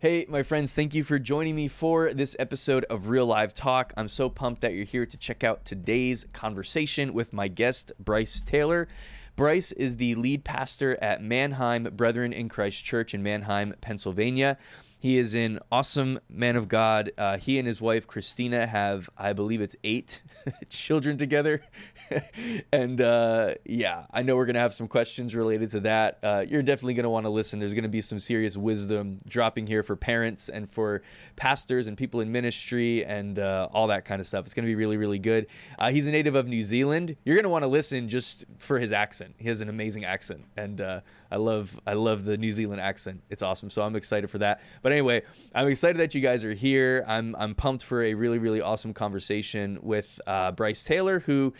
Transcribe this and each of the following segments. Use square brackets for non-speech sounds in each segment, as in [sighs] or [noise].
Hey, my friends, thank you for joining me for this episode of Real Live Talk. I'm so pumped that you're here to check out today's conversation with my guest, Bryce Taylor. Bryce is the lead pastor at Manheim Brethren in Christ Church in Manheim, Pennsylvania. He is an awesome man of God. Uh, he and his wife Christina have, I believe it's eight [laughs] children together. [laughs] and uh, yeah, I know we're to have some questions related to that. Uh, you're definitely to want to listen. There's to be some serious wisdom dropping here for parents and for pastors and people in ministry and uh, all that kind of stuff. It's to be really, really good. Uh, he's a native of New Zealand. You're to want to listen just for his accent. He has an amazing accent. And uh, I love I love the New Zealand accent. It's awesome. So I'm excited for that. But anyway, I'm excited that you guys are here. I'm I'm pumped for a really really awesome conversation with uh, Bryce Taylor, who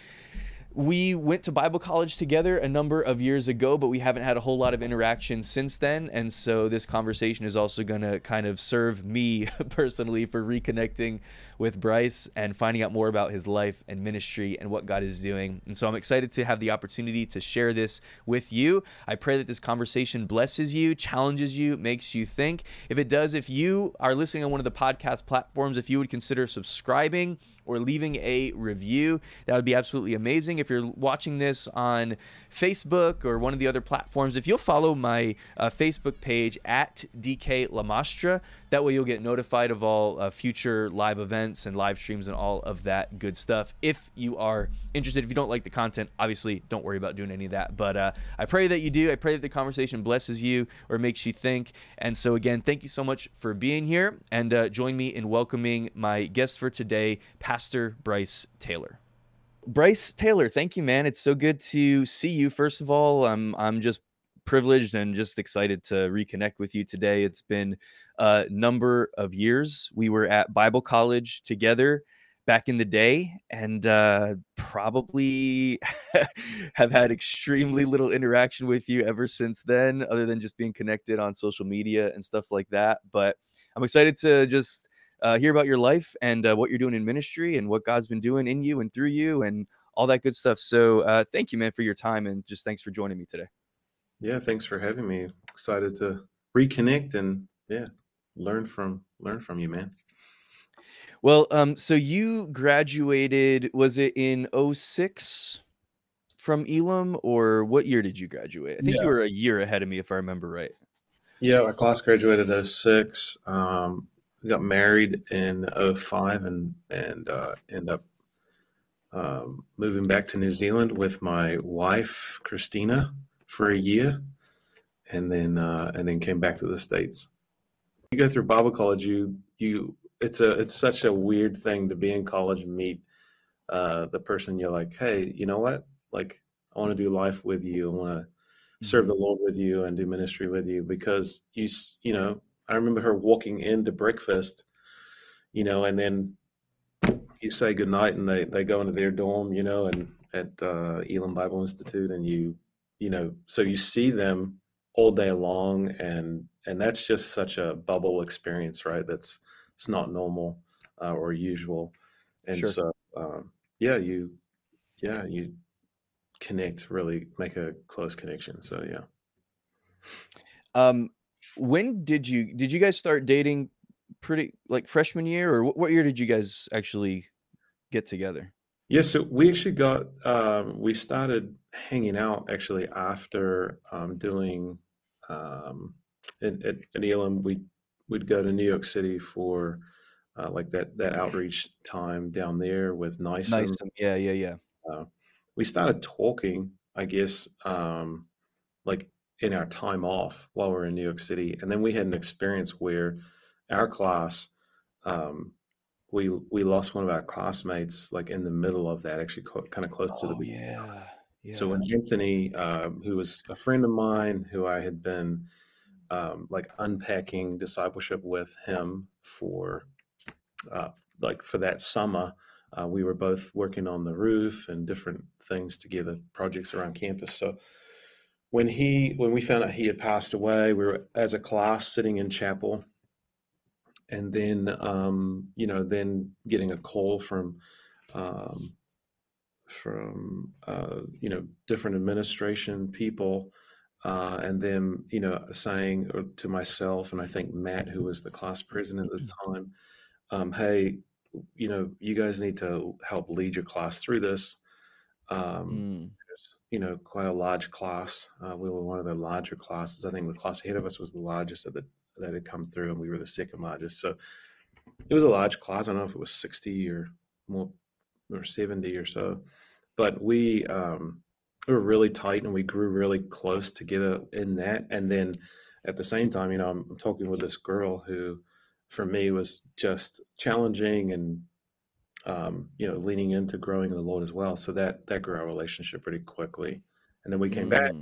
we went to Bible college together a number of years ago, but we haven't had a whole lot of interaction since then. And so this conversation is also going to kind of serve me [laughs] personally for reconnecting with Bryce and finding out more about his life and ministry and what God is doing. And so I'm excited to have the opportunity to share this with you. I pray that this conversation blesses you, challenges you, makes you think. If it does, if you are listening on one of the podcast platforms, if you would consider subscribing or leaving a review, that would be absolutely amazing. If you're watching this on Facebook or one of the other platforms, if you'll follow my uh, Facebook page at DK Lamastra, that way you'll get notified of all uh, future live events and live streams and all of that good stuff. If you are interested, if you don't like the content, obviously don't worry about doing any of that. But uh, I pray that you do. I pray that the conversation blesses you or makes you think. And so, again, thank you so much for being here and uh, join me in welcoming my guest for today, Pastor Bryce Taylor. Bryce Taylor, thank you, man. It's so good to see you. First of all, I'm I'm just privileged and just excited to reconnect with you today. It's been a number of years. We were at Bible college together back in the day and uh, probably [laughs] have had extremely little interaction with you ever since then, other than just being connected on social media and stuff like that. But I'm excited to just uh, hear about your life and uh, what you're doing in ministry and what God's been doing in you and through you and all that good stuff. So uh, thank you, man, for your time and just thanks for joining me today. Yeah, thanks for having me. Excited to reconnect and yeah, learn from learn from you, man. Well, um, so you graduated, was it in 06 from Elim, or what year did you graduate? I think Yeah. you were a year ahead of me, if I remember right. Yeah, our class graduated in 06. Um, got married in 05 and and uh, end up um, moving back to New Zealand with my wife Christina for a year, and then uh, and then came back to the states. You go through Bible college, you you it's a it's such a weird thing to be in college and meet uh, the person you're like, hey, you know what? Like, I want to do life with you. I want to serve the Lord with you and do ministry with you because you you know I remember her walking into breakfast, you know, and then you say goodnight and they they go into their dorm, you know, and at uh, Elim Bible Institute, and you you know so you see them all day long, and and that's just such a bubble experience, right? That's it's not normal uh, or usual, and Sure. so um, yeah, you yeah you connect really make a close connection. So yeah. Um, when did you did you guys start dating pretty like freshman year, or what, what year did you guys actually get together? Yeah, so we actually got um, we started hanging out actually after um, doing um, at, at, at Elim. We would go to New York City for uh, like that that outreach time down there with Nice. Um, Yeah, yeah, yeah. Uh, we started talking, I guess, um, like in our time off while we are in New York City, and then we had an experience where our class. Um, we we lost one of our classmates like in the middle of that, actually kind of close to the Oh yeah, so when Anthony, um, who was a friend of mine, who I had been um, like unpacking discipleship with him for uh, like for that summer, uh, we were both working on the roof and different things together, projects around campus. So when he when we found out he had passed away, we were as a class sitting in chapel, and then um, you know then getting a call from um, from uh, you know different administration people uh, and then you know saying to myself and I think Matt, who was the class president at the time, um, "Hey, you know, you guys need to help lead your class through this." Um, Mm. you know, quite a large class. Uh, we were one of the larger classes. I think the class ahead of us was the largest of the, that had come through, and we were the second largest. So it was a large class. I don't know if it was 60 or more or 70 or so, but we um, we were really tight and we grew really close together in that. And then at the same time, you know, I'm, I'm talking with this girl who, for me, was just challenging and um, you know, leaning into growing in the Lord as well. So that that grew our relationship pretty quickly. And then we came back.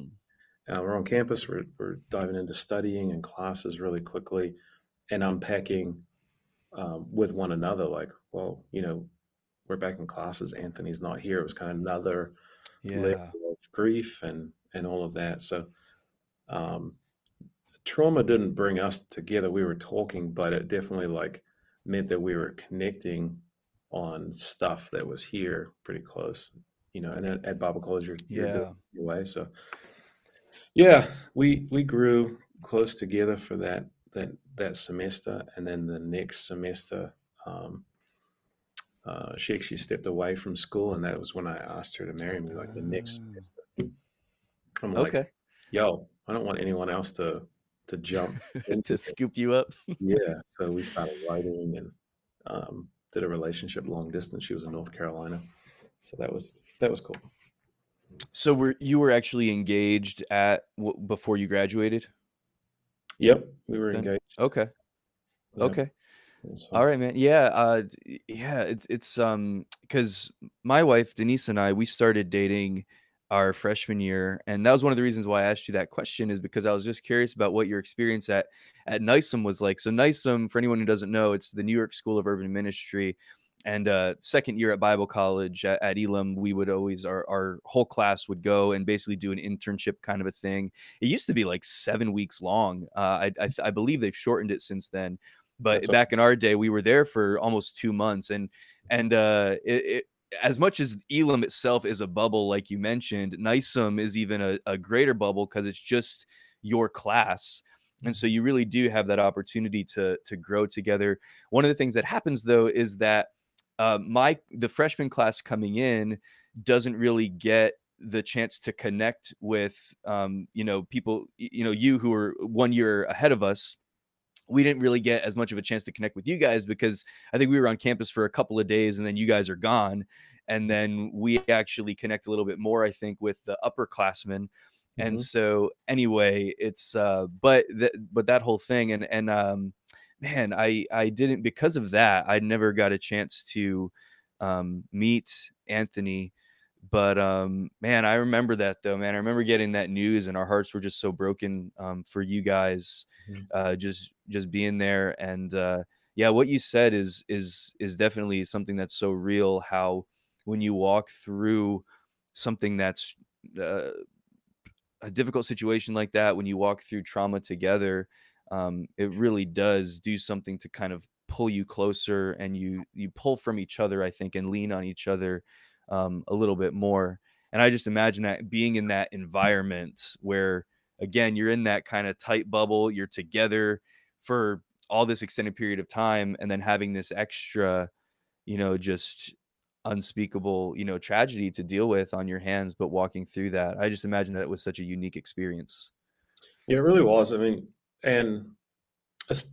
Uh, we're on campus. We're, we're diving into studying and classes really quickly, and unpacking um, with one another. Like, well, you know, we're back in classes. Anthony's not here. It was kind of another Yeah. level of grief and and all of that. So um, trauma didn't bring us together. We were talking, but it definitely like meant that we were connecting on stuff that was here pretty close. You know, and at, at Bible College, you're, you're Yeah. it your way. So yeah, we we grew close together for that that that semester, and then the next semester. Um, uh, she actually stepped away from school, and that was when I asked her to marry me. Like the next Ah. semester, I'm like, Okay. "Yo, I don't want anyone else to to jump [laughs] to it." scoop you up. [laughs] Yeah, so we started writing and um, did a relationship long distance. She was in North Carolina, so that was that was cool. So were you were actually engaged at w- before you graduated? Yep, we were Then engaged. okay. Yeah, Okay. it was fun. All right, man. Yeah, uh yeah, it's it's um cuz my wife Denise and I we started dating our freshman year and that was one of the reasons why I asked you that question is because I was just curious about what your experience at at NYSUM was like. So NYSUM for anyone who doesn't know, it's the New York School of Urban Ministry and uh second year at Bible College at, at Elim, we would always our our whole class would go and basically do an internship kind of a thing. It used to be like 7 weeks long. Uh I I, I believe they've shortened it since then but That's back in our day we were there for almost two months and and uh it, it as much as elim itself is a bubble like you mentioned nysum is even a, a greater bubble because it's just your class and so you really do have that opportunity to to grow together one of the things that happens though is that uh, my the freshman class coming in doesn't really get the chance to connect with um, you know people you know you who are one year ahead of us we didn't really get as much of a chance to connect with you guys because I think we were on campus for a couple of days and then you guys are gone. And then we actually connect a little bit more, I think, with the upperclassmen. And Mhm. so anyway, it's uh but that but that whole thing and and um man, I I didn't because of that, I never got a chance to um meet Anthony. But um man, I remember that though, man. I remember getting that news and our hearts were just so broken um for you guys Mhm. uh, just just being there and uh, yeah what you said is is is definitely something that's so real how when you walk through something that's uh, a difficult situation like that when you walk through trauma together um, it really does do something to kind of pull you closer and you you pull from each other i think and lean on each other um, a little bit more and i just imagine that being in that environment where again you're in that kind of tight bubble you're together for all this extended period of time and then having this extra you know just unspeakable you know tragedy to deal with on your hands but walking through that i just imagine that it was such a unique experience Yeah, it really was. I mean, and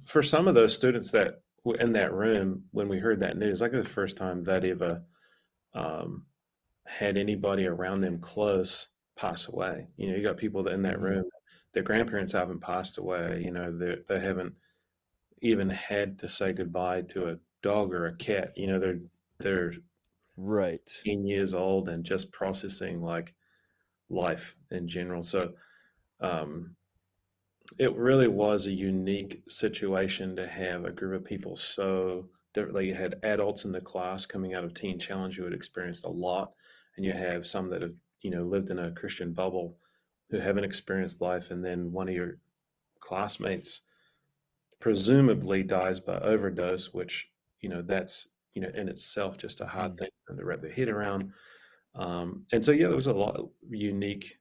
for some of those students that were in that room when we heard that news, like the first time that ever um, had anybody around them close pass away. You know, you got people that in that Mhm. room, their grandparents haven't passed away. You know, they they haven't even had to say goodbye to a dog or a cat. You know, they're they're right 10 years old and just processing like life in general. So um, it really was a unique situation to have a group of people so differently. You had adults in the class coming out of Teen Challenge who had experienced a lot, and you have some that have you know lived in a Christian bubble who haven't experienced life, and then one of your classmates presumably dies by overdose, which you know that's you know in itself just a hard Mm. thing to wrap their head around. Um, and so yeah, there was a lot of unique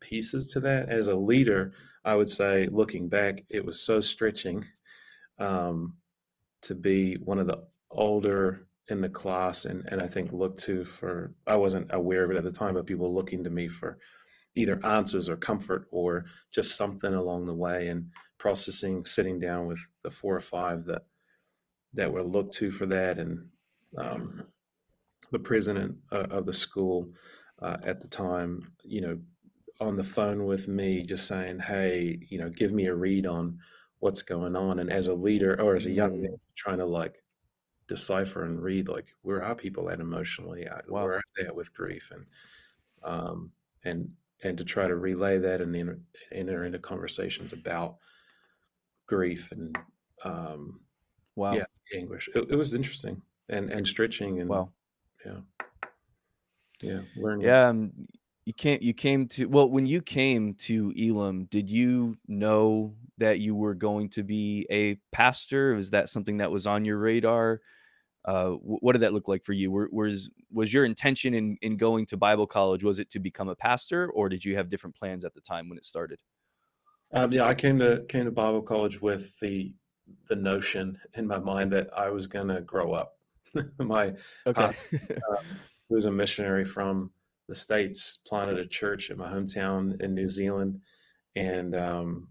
pieces to that. As a leader, I would say, looking back, it was so stretching um, to be one of the older in the class, and and I think looked to for. I wasn't aware of it at the time, but people looking to me for either answers or comfort or just something along the way, and processing, sitting down with the four or five that that were looked to for that, and um, the president of the school uh, at the time, you know, on the phone with me, just saying, "Hey, you know, give me a read on what's going on." And as a leader or as a young man, mm. trying to like decipher and read, like, where are people at emotionally? Wow. Where are they at with grief? And um, and and to try to relay that and enter, enter into conversations about grief and um, wow, yeah, anguish. It, it was interesting and and stretching and wow, yeah, yeah, learning. Yeah, um, you can't. You came to well when you came to Elim. Did you know that you were going to be a pastor? Was that something that was on your radar? Uh, what did that look like for you? Were, was was your intention in in going to Bible college? Was it to become a pastor, or did you have different plans at the time when it started? Um, yeah, I came to came to Bible college with the the notion in my mind that I was going to grow up. [laughs] my okay. uh, [laughs] who was a missionary from the states planted a church in my hometown in New Zealand, and um,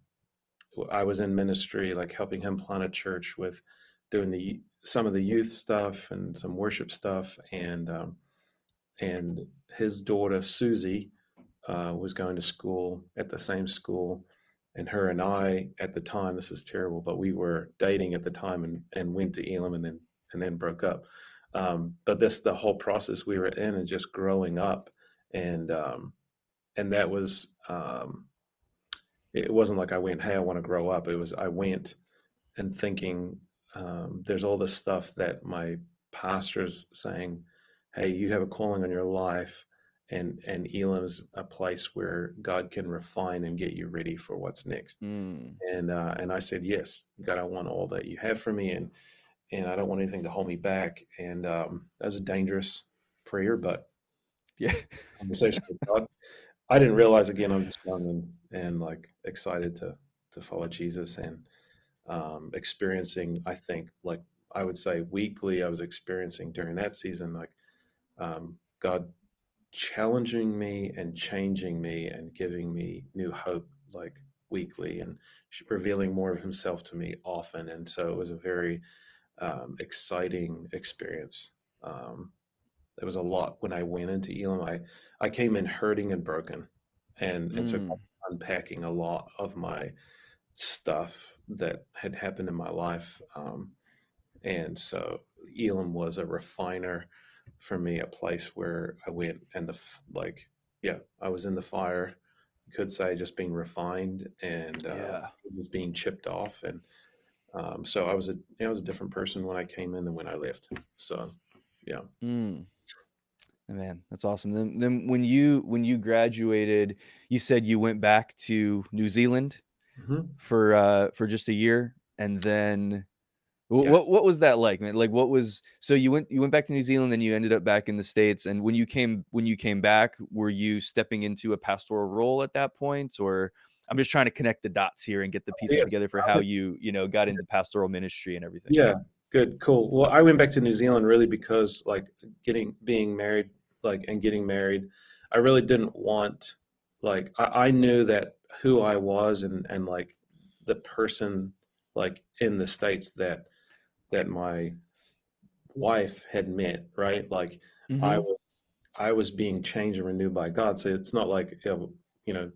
I was in ministry, like helping him plant a church with doing the some of the youth stuff and some worship stuff, and um, and his daughter Susie uh, was going to school at the same school, and her and I at the time, this is terrible, but we were dating at the time and and went to Elim and then and then broke up. Um, but this the whole process we were in and just growing up, and um, and that was um, it wasn't like I went, hey, I want to grow up. It was I went and thinking um, there's all this stuff that my pastor's saying, hey, you have a calling on your life, and and Elim's a place where God can refine and get you ready for what's next. Mm. And uh, and I said yes, God, I want all that you have for me, and and I don't want anything to hold me back. And um, that was a dangerous prayer, but yeah, [laughs] conversation with God. I didn't realize again I'm just young and and like excited to to follow Jesus and um, experiencing. I think like I would say weekly I was experiencing during that season like um, God challenging me and changing me and giving me new hope like weekly and revealing more of Himself to me often. And so it was a very um, exciting experience. Um, there was a lot when I went into Elim. I, I came in hurting and broken, and and mm. so unpacking a lot of my stuff that had happened in my life. Um, and so Elim was a refiner for me, a place where I went and the like, yeah, I was in the fire. You could say just being refined and uh, yeah. being chipped off and um, so I was a I was a different person when I came in than when I left. So yeah. Mm. Man, that's awesome. Then then when you when you graduated, you said you went back to New Zealand mm-hmm. for uh for just a year and then yeah. what what was that like, man? Like what was so you went you went back to New Zealand then you ended up back in the states and when you came when you came back, were you stepping into a pastoral role at that point or I'm just trying to connect the dots here and get the pieces yes. together for how you, you know, got into pastoral ministry and everything. Yeah. Good. Cool. Well, I went back to New Zealand really because like getting, being married, like, and getting married, I really didn't want, like, I, I knew that who I was and, and like the person like in the States that, that my wife had met, right? Like mm-hmm. I was, I was being changed and renewed by God. So it's not like, you know,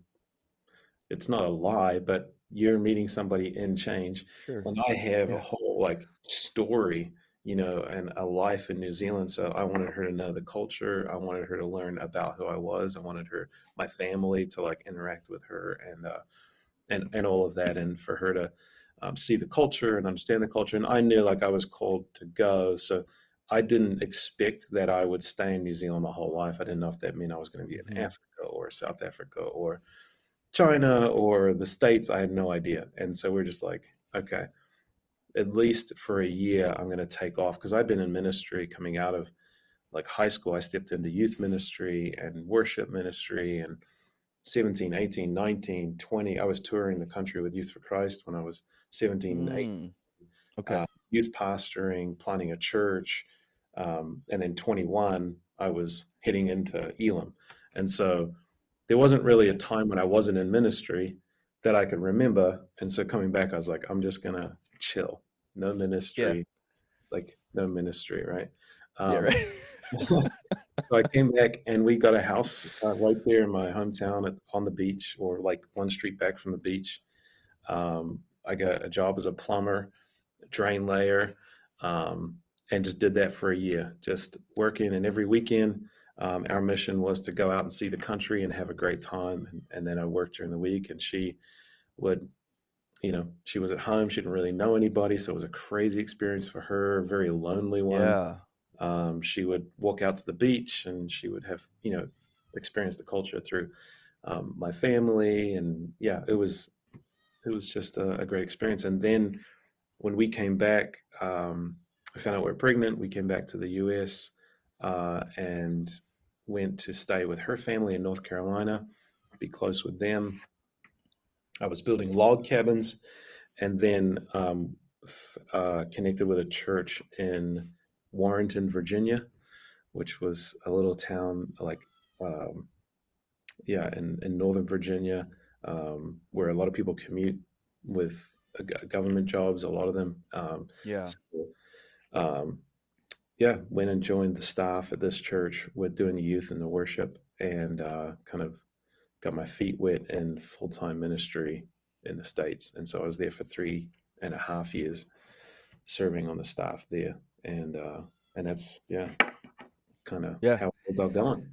it's not a lie, but you're meeting somebody in change. Sure. And I have yeah. a whole like story, you know, and a life in New Zealand. So I wanted her to know the culture. I wanted her to learn about who I was. I wanted her, my family, to like interact with her and uh, and and all of that, and for her to um, see the culture and understand the culture. And I knew like I was called to go, so. I didn't expect that I would stay in New Zealand my whole life. I didn't know if that meant I was going to be in mm-hmm. Africa or South Africa or China or the States, I had no idea. And so we're just like, okay, at least for a year, I'm going to take off because I've been in ministry coming out of like high school. I stepped into youth ministry and worship ministry and 17, 18, 19, 20. I was touring the country with Youth for Christ when I was 17, 18. Mm. Okay. Uh, youth pastoring, planning a church. Um, and then 21, I was heading into Elim. And so there wasn't really a time when I wasn't in ministry that I could remember. And so coming back, I was like, I'm just going to chill. No ministry, like no ministry, right? Um, yeah, right. [laughs] so I came back and we got a house uh, right there in my hometown at, on the beach or like one street back from the beach. Um, I got a job as a plumber, drain layer, um, and just did that for a year, just working. And every weekend, um, our mission was to go out and see the country and have a great time. And, and then I worked during the week, and she would, you know, she was at home. She didn't really know anybody, so it was a crazy experience for her, a very lonely one. Yeah. Um, she would walk out to the beach, and she would have, you know, experience the culture through um, my family, and yeah, it was it was just a, a great experience. And then when we came back, um, I found out we were pregnant. We came back to the U.S. Uh, and went to stay with her family in North Carolina, be close with them. I was building log cabins, and then um, f- uh, connected with a church in Warrenton, Virginia, which was a little town like, um, yeah, in, in Northern Virginia, um, where a lot of people commute with government jobs, a lot of them. Um, Yeah. so, um, yeah, went and joined the staff at this church with doing the youth and the worship, and uh, kind of got my feet wet in full time ministry in the states. And so I was there for three and a half years, serving on the staff there, and uh, and that's yeah, kind of Yeah. how it got going.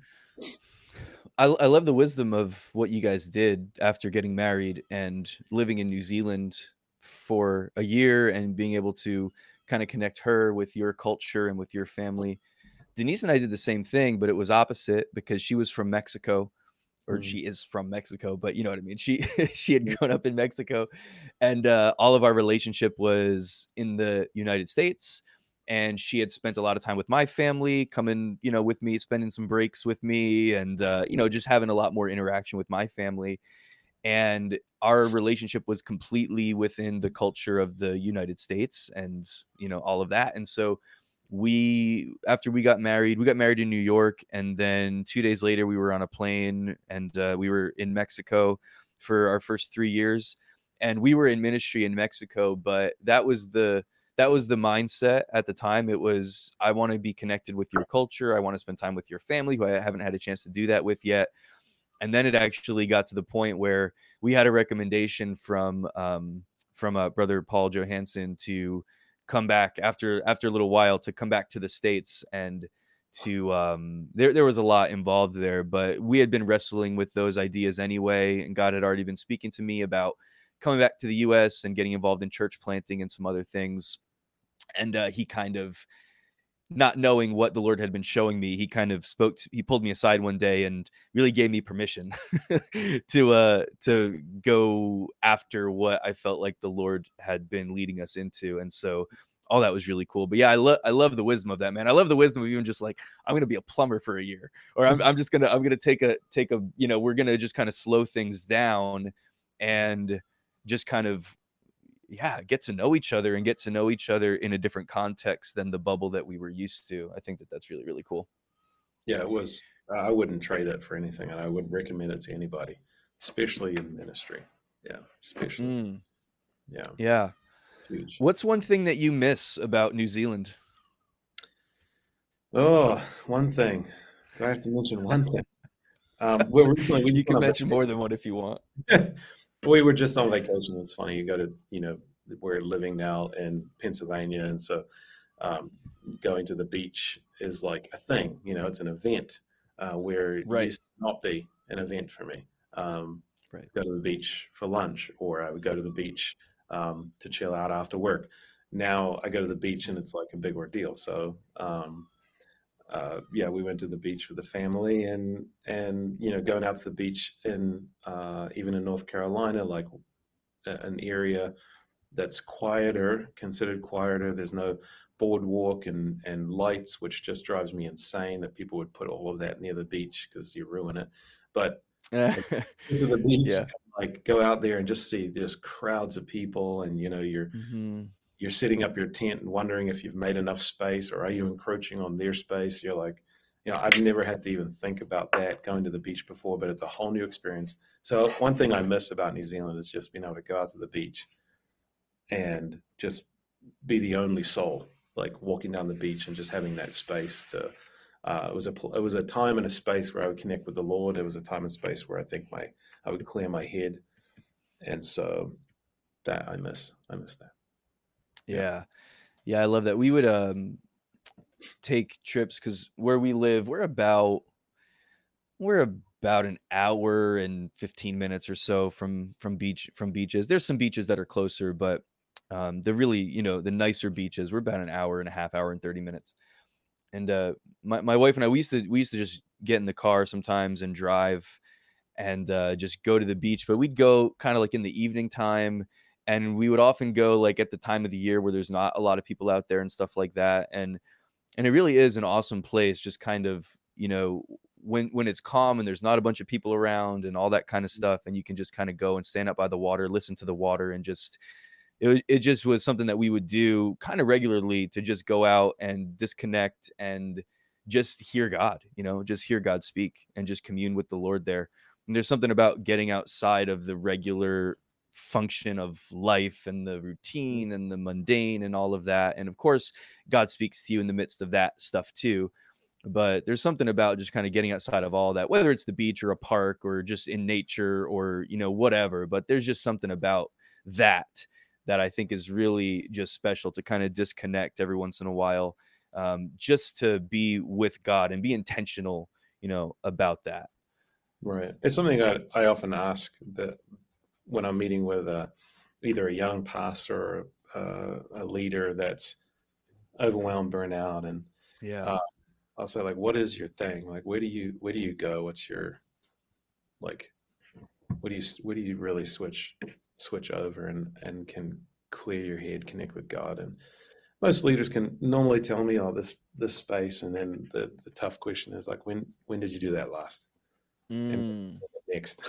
I, I love the wisdom of what you guys did after getting married and living in New Zealand for a year and being able to kind of connect her with your culture and with your family. Denise and I did the same thing, but it was opposite because she was from Mexico or Mm. she is from Mexico, but you know what I mean. She [laughs] she had grown up in Mexico and uh, all of our relationship was in the United States and she had spent a lot of time with my family coming you know with me spending some breaks with me and uh, you know just having a lot more interaction with my family and our relationship was completely within the culture of the united states and you know all of that and so we after we got married we got married in new york and then two days later we were on a plane and uh, we were in mexico for our first three years and we were in ministry in mexico but that was the that was the mindset at the time. It was I want to be connected with your culture. I want to spend time with your family, who I haven't had a chance to do that with yet. And then it actually got to the point where we had a recommendation from um, from uh, brother Paul Johansson to come back after after a little while to come back to the states and to um there there was a lot involved there but we had been wrestling with those ideas anyway and God had already been speaking to me about coming back to the US and getting involved in church planting and some other things. And uh, he kind of not knowing what the lord had been showing me he kind of spoke to, he pulled me aside one day and really gave me permission [laughs] to uh to go after what i felt like the lord had been leading us into and so all that was really cool but yeah i love i love the wisdom of that man i love the wisdom of even just like i'm gonna be a plumber for a year or i'm, I'm just gonna i'm gonna take a take a you know we're gonna just kind of slow things down and just kind of yeah get to know each other and get to know each other in a different context than the bubble that we were used to i think that that's really really cool Yeah, it was. I wouldn't trade it for anything, and I wouldn't recommend it to anybody, especially in ministry. Yeah, especially. Mm, Yeah, yeah huge. what's one thing that you miss about new zealand Oh, one thing. Do I have to mention one [laughs] thing? Um, well, recently we you can mention more than one if you want. [laughs] we were just on vacation. It's funny. You go to, you know, we're living now in Pennsylvania, and so um, going to the beach is like a thing. You know, it's an event uh, where it used to not be an event for me. Um, Right. Go to the beach for lunch, or I would go to the beach um, to chill out after work. Now I go to the beach and it's like a big ordeal. So um, uh, yeah, we went to the beach with the family, and and you know, going out to the beach in uh, even in North Carolina, like an area that's quieter, considered quieter. There's no boardwalk and and lights, which just drives me insane that people would put all of that near the beach because you ruin it. But [laughs] to the beach, yeah. like go out there and just see just crowds of people, and you know you're mm-hmm. You're sitting up your tent and wondering if you've made enough space or are you encroaching on their space. You're like, you know, I've never had to even think about that going to the beach before, but it's a whole new experience. So one thing I miss about New Zealand is just being able to go out to the beach and just be the only soul, like walking down the beach and just having that space to. Uh, it was a it was a time and a space where I would connect with the Lord. It was a time and space where I think my I would clear my head, and so that I miss I miss that. Yeah, yeah, I love that. We would um take trips because where we live, we're about we're about an hour and 15 minutes or so from from beach from beaches. There's some beaches that are closer, but um, the really you know the nicer beaches we're about an hour and a half hour and 30 minutes and uh, my, my wife and i we used to we used to just get in the car sometimes and drive and uh, just go to the beach but we'd go kind of like in the evening time and we would often go like at the time of the year where there's not a lot of people out there and stuff like that and and it really is an awesome place just kind of you know when when it's calm and there's not a bunch of people around and all that kind of mm. stuff and you can just kind of go and stand up by the water listen to the water and just it, it just was something that we would do kind of regularly to just go out and disconnect and just hear God, you know, just hear God speak and just commune with the Lord there. And there's something about getting outside of the regular function of life and the routine and the mundane and all of that. And of course, God speaks to you in the midst of that stuff too. But there's something about just kind of getting outside of all that, whether it's the beach or a park or just in nature or, you know, whatever. But there's just something about that that I think is really just special to kind of disconnect every once in a while, um, just to be with God and be intentional, you know, about that. Right. It's something I, I often ask that when I'm meeting with a, either a young pastor or a, a leader that's overwhelmed, burnout, and yeah, uh, I'll say like, what is your thing? Like, where do you where do you go? What's your like? What do you what do you really switch switch over and and can clear your head, connect with God. And most leaders can normally tell me, "Oh, this this space," and then the the tough question is like, "When when did you do that last?" Mm. And [laughs] next,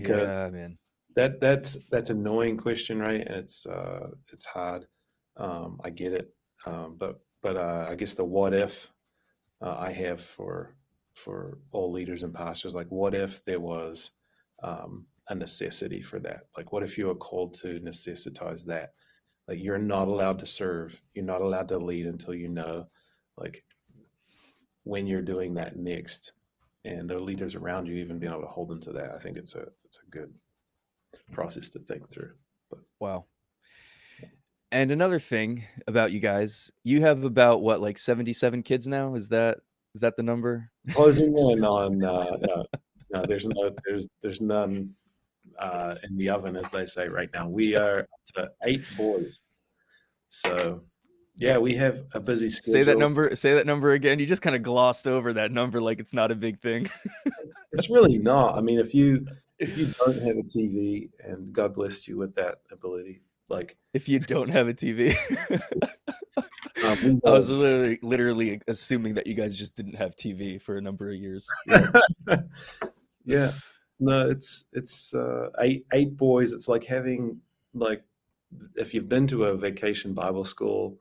because yeah, man. that that's that's annoying question, right? And it's uh, it's hard. Um, I get it, um, but but uh, I guess the what if uh, I have for for all leaders and pastors, like what if there was um, a necessity for that? Like, what if you are called to necessitize that? Like, you're not allowed to serve, you're not allowed to lead until you know, like, when you're doing that next, and the leaders around you even being able to hold them to that. I think it's a it's a good process to think through. But wow. And another thing about you guys, you have about what, like seventy-seven kids now? Is that is that the number? Closing in on uh, no, no, there's no, there's there's none uh, in the oven, as they say right now. We are to eight boys. So, yeah, we have a busy schedule. Say that number. Say that number again. You just kind of glossed over that number like it's not a big thing. [laughs] it's really not. I mean, if you if you [laughs] don't have a TV, and God blessed you with that ability, like if you don't have a TV. um, I was literally literally assuming that you guys just didn't have TV for a number of years. Yeah. [laughs] yeah. No, it's it's uh, eight eight boys. It's like having like if you've been to a vacation Bible school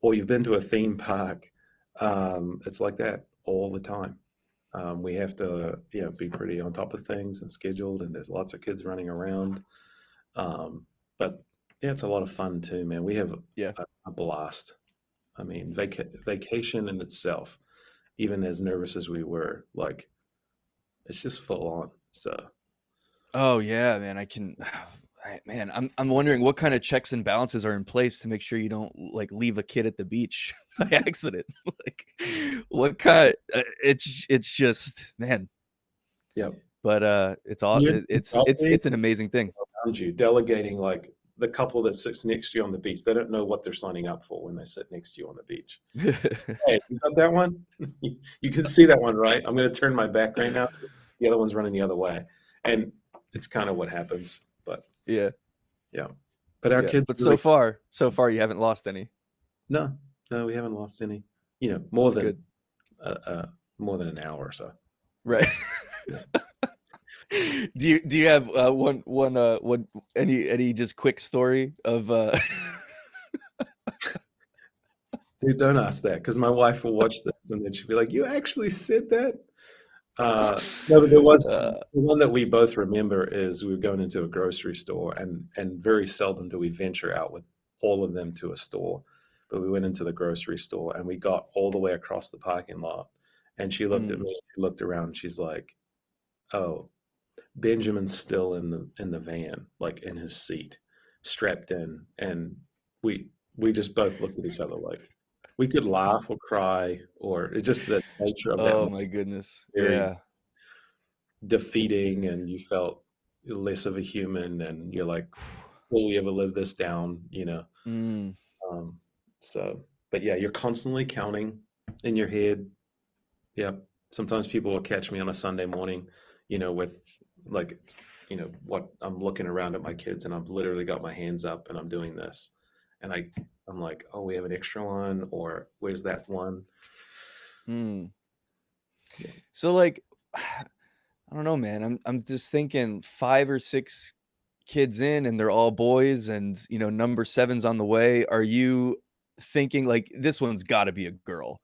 or you've been to a theme park, um, it's like that all the time. Um, we have to you know be pretty on top of things and scheduled, and there's lots of kids running around. Um, but yeah, it's a lot of fun too, man. We have yeah. a, a blast. I mean, vaca- vacation in itself, even as nervous as we were, like it's just full on. So, oh yeah, man, I can. [sighs] Man, I'm I'm wondering what kind of checks and balances are in place to make sure you don't like leave a kid at the beach [laughs] by [laughs] accident. [laughs] like, what kind? Uh, it's it's just man. Yeah. But uh, it's all it's it's it's, it's an amazing thing. Around you, delegating like the couple that sits next to you on the beach. They don't know what they're signing up for when they sit next to you on the beach. hey, you got that one? you can see that one, right? I'm going to turn my back right now the other one's running the other way, and it's kind of what happens. But yeah, yeah. But our yeah. kids. But really, so far, so far, you haven't lost any. No, no, we haven't lost any. You know, more That's than uh, uh, more than an hour or so. Right. [laughs] do you do you have uh, one one uh one any any just quick story of uh [laughs] Dude, don't ask that because my wife will watch this and then she'll be like, "You actually said that." Uh, no, but there was uh, the one that we both remember is we were going into a grocery store and and very seldom do we venture out with all of them to a store, but we went into the grocery store and we got all the way across the parking lot, and she looked at mm, me, she looked around, and she's like, "Oh, Benjamin's still in the in the van, like in his seat, strapped in," and we we just both looked at each other like we could laugh or cry or it's just the nature of that oh my goodness. Yeah. defeating and you felt less of a human and you're like will we ever live this down? you know? Mm, um so but yeah you're constantly counting in your head. Yeah sometimes people will catch me on a sunday morning you know with like you know what i'm looking around at my kids and i've literally got my hands up and i'm doing this and i i'm like oh we have an extra one or where's that one mm. yeah So like [sighs] I don't know, man. I'm I'm just thinking five or six kids in and they're all boys and you know number seven's on the way. Are you thinking like this one's got to be a girl,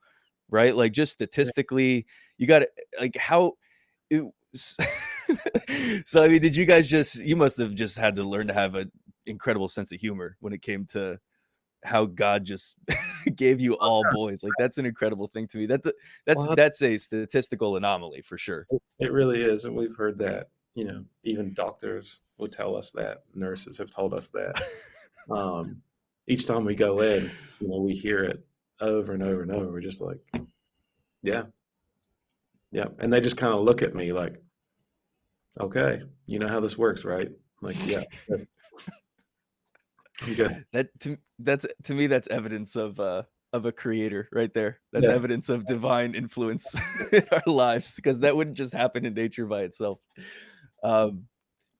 right? Like just statistically, you got to like how it, [laughs] so I mean, did you guys just you must have just had to learn to have an incredible sense of humor when it came to how God just [laughs] gave you all boys. Like that's an incredible thing to me. That's a, that's well that's a statistical anomaly for sure. it really is and we've heard that you know even doctors will tell us that nurses have told us that um each time we go in you know we hear it over and over and over we're just like yeah yeah and they just kind of look at me like okay you know how this works right I'm like yeah [laughs] good, [laughs] That to that's to me that's evidence of uh of a creator right there. That's yeah evidence of divine influence [laughs] in our lives because that wouldn't just happen in nature by itself. Um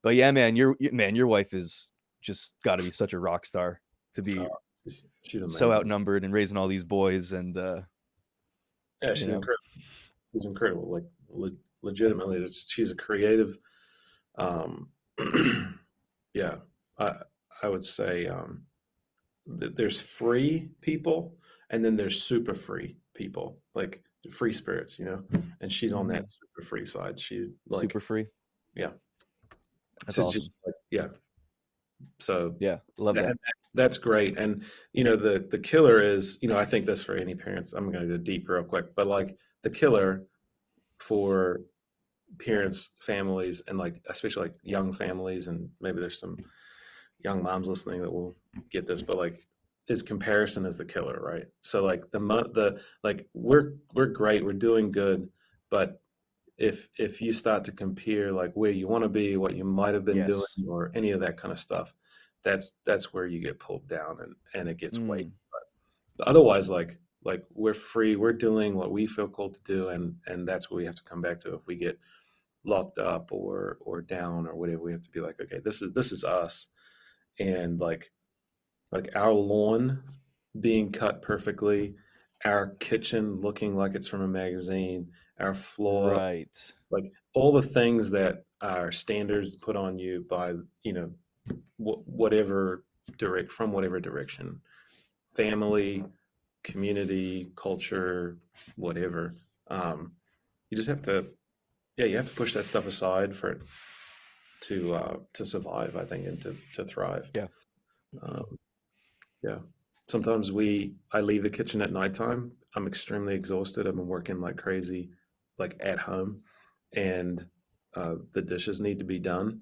but yeah, man, your man, your wife is just got to be such a rock star to be uh, she's, she's so outnumbered and raising all these boys and uh yeah she's incredible she's incredible like le- legitimately she's a creative um [clears throat] yeah i i would say um th- there's free people and then there's super free people like free spirits you know? And she's on that mhm, super free side. She's like super free. yeah. That's so awesome. just like yeah. So Yeah, love that, that. that- that's great. And you know the the killer is you know i think this for any parents i'm going to go deep real quick but like the killer for parents families and like especially like young families and maybe there's some young moms listening that will get this but like is comparison is the killer right? So like the the like we're we're great we're doing good but if if you start to compare like where you want to be what you might have been doing or any of that kind of stuff that's that's where you get pulled down and and it gets weight. Mm, but otherwise like like we're free we're doing what we feel called to do and and that's what we have to come back to. If we get locked up or or down or whatever we have to be like okay this is this is us and like like our lawn being cut perfectly our kitchen looking like it's from a magazine our floor right. like all the things that are standards put on you by you know wh- whatever direct from whatever direction family community culture whatever um you just have to yeah you have to push that stuff aside for it to uh to survive i think and to to thrive. Yeah. um yeah. Sometimes we i leave the kitchen at nighttime. I'm extremely exhausted. I've been working like crazy like at home and uh the dishes need to be done.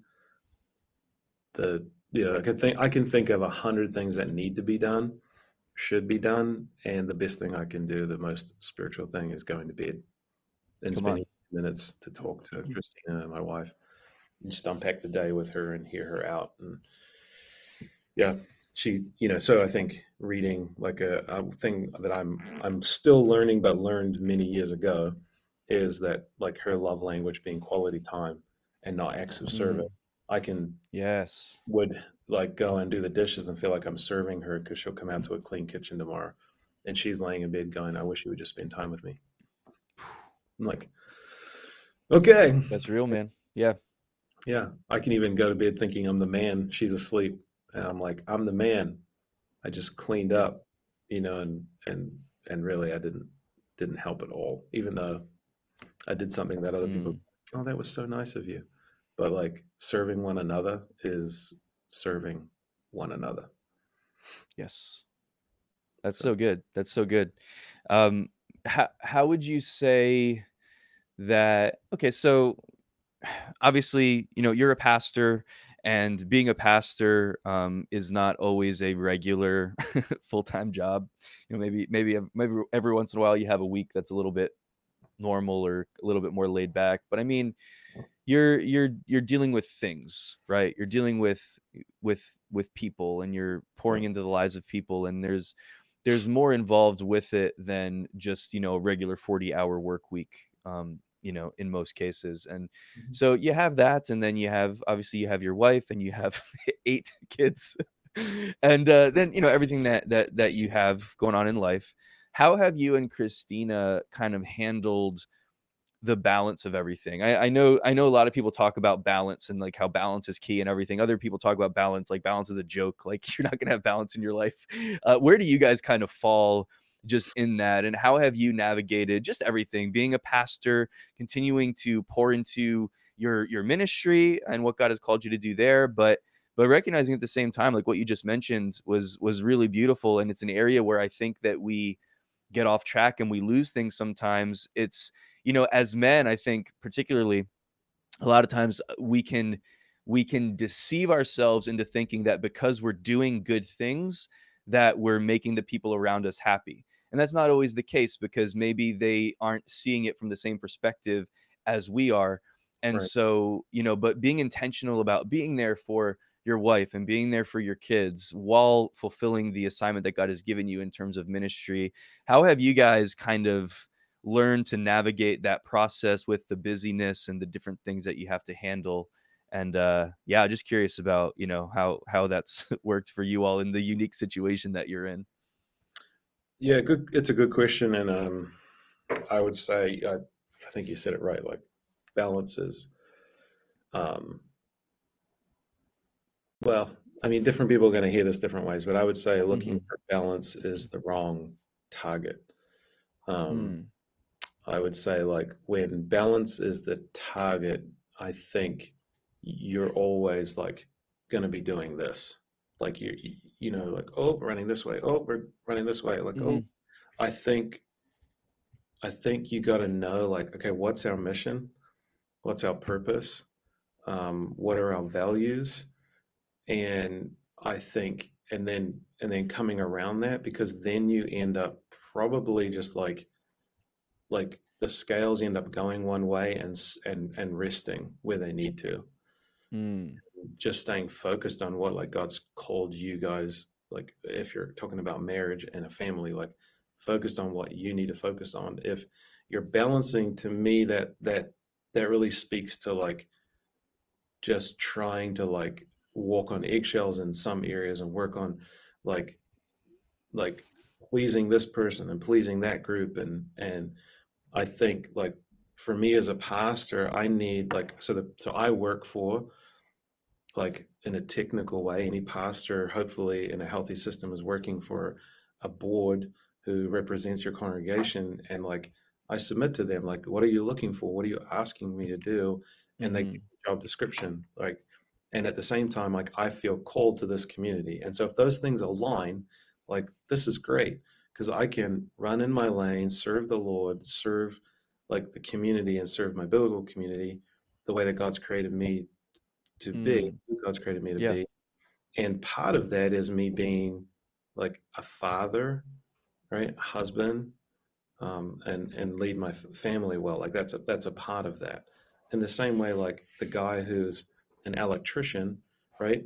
The you know i can think i can think of a hundred things that need to be done should be done and the best thing i can do the most spiritual thing is going to bed and Come on. spending minutes to talk to christina and my wife just unpack the day with her and hear her out and yeah she you know so i think reading like a, a thing that i'm i'm still learning but learned many years ago is that like her love language being quality time and not acts of service Mm, i can yes. would like go and do the dishes and feel like i'm serving her because she'll come out to a clean kitchen tomorrow and she's laying in bed going i wish you would just spend time with me [sighs] i'm like okay That's real, man. Yeah. Yeah, I can even go to bed thinking I'm the man. She's asleep, and I'm like, I'm the man. I just cleaned up, you know, and and and really, I didn't didn't help at all. Even though I did something that other people, Mm, oh, that was so nice of you. But like serving one another is serving one another. yes. That's So so good. That's so good. Um, how how would you say that? Okay, so obviously, you know, you're a pastor, and being a pastor um, is not always a regular [laughs] full time job. You know, maybe maybe maybe every once in a while you have a week that's a little bit normal or a little bit more laid back. But I mean, you're you're you're dealing with things, right? You're dealing with with with people, and you're pouring into the lives of people, and there's there's more involved with it than just you know a regular 40 hour work week um you know in most cases and Mhm. so you have that and then you have obviously you have your wife and you have [laughs] eight [laughs] kids and uh then you know everything that that that you have going on in life how have you and christina kind of handled the balance of everything. I, I know I know a lot of people talk about balance and like how balance is key and everything. Other people talk about balance like balance is a joke. [laughs] Like you're not gonna have balance in your life. Uh, where do you guys kind of fall just in that? And how have you navigated just everything? Being a pastor, continuing to pour into your your ministry and what God has called you to do there, but but recognizing at the same time, like what you just mentioned was was really beautiful. And it's an area where I think that we get off track and we lose things sometimes. It's, you know, as men, I think particularly a lot of times uh, we can we can deceive ourselves into thinking that because we're doing good things that we're making the people around us happy. And that's not always the case because maybe they aren't seeing it from the same perspective as we are. And right. so, you know, but being intentional about being there for your wife and being there for your kids while fulfilling the assignment that God has given you in terms of ministry. How have you guys kind of learned to navigate that process with the busyness and the different things that you have to handle? And uh yeah, just curious about, you know, how how that's [laughs] worked for you all in the unique situation that you're in. Yeah, good. It's a good question, and um, I would say I, I think you said it right. Like balances. um, well, I mean, different people are going to hear this different ways, but I would say looking Mhm. for balance is the wrong target. Um, Mm. I would say like when balance is the target, I think you're always like going to be doing this. Like you, you know, like oh, we're running this way. Oh, we're running this way. Like oh, Mhm. I think I think you got to know like okay, what's our mission? What's our purpose? Um, what are our values? And I think and then and then coming around that because then you end up probably just like like the scales end up going one way and and and resting where they need to Mm. Just staying focused on what like god's called you guys like if you're talking about marriage and a family like focused on what you need to focus on. If you're balancing to me that that that really speaks to like just trying to like walk on eggshells in some areas and work on like like pleasing this person and pleasing that group. And and I think like for me as a pastor, I need like so the so I work for like in a technical way, any pastor, hopefully in a healthy system, is working for a board who represents your congregation. And like I submit to them, like, what are you looking for? What are you asking me to do? And they give Mhm. me a job description. Like, and at the same time, like I feel called to this community. And so if those things align, like this is great because I can run in my lane, serve the Lord, serve like the community and serve my biblical community the way that God's created me to be, Mm. who God's created me to Yeah. be. And part of that is me being like a father, right? A husband, um, and and lead my f- family well. Like that's a that's a part of that. In the same way, like the guy who's an electrician, right?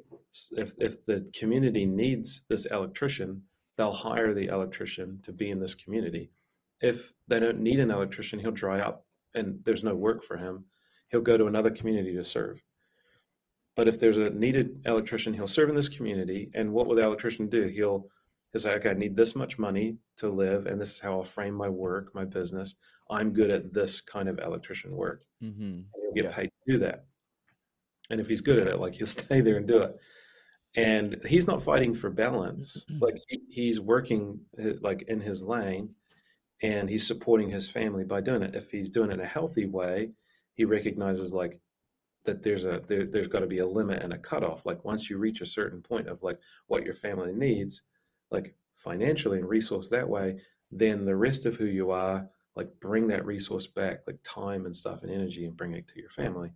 If if the community needs this electrician, they'll hire the electrician to be in this community. If they don't need an electrician, he'll dry up and there's no work for him. He'll go to another community to serve. But if there's a needed electrician, he'll serve in this community. And what will the electrician do? He'll he'll say, okay, I need this much money to live, and this is how I'll frame my work, my business. I'm good at this kind of electrician work. Mhm. And he'll get Yeah. paid to do that. and if he's good at it, like he'll [laughs] stay there and do it. And he's not fighting for balance. Like he, he's working uh, like in his lane, and he's supporting his family by doing it. If he's doing it in a healthy way, he recognizes like that there's a there, there's got to be a limit and a cutoff. Like once you reach a certain point of like what your family needs, like financially and resource that way, then the rest of who you are, like bring that resource back, like time and stuff and energy, and bring it to your family.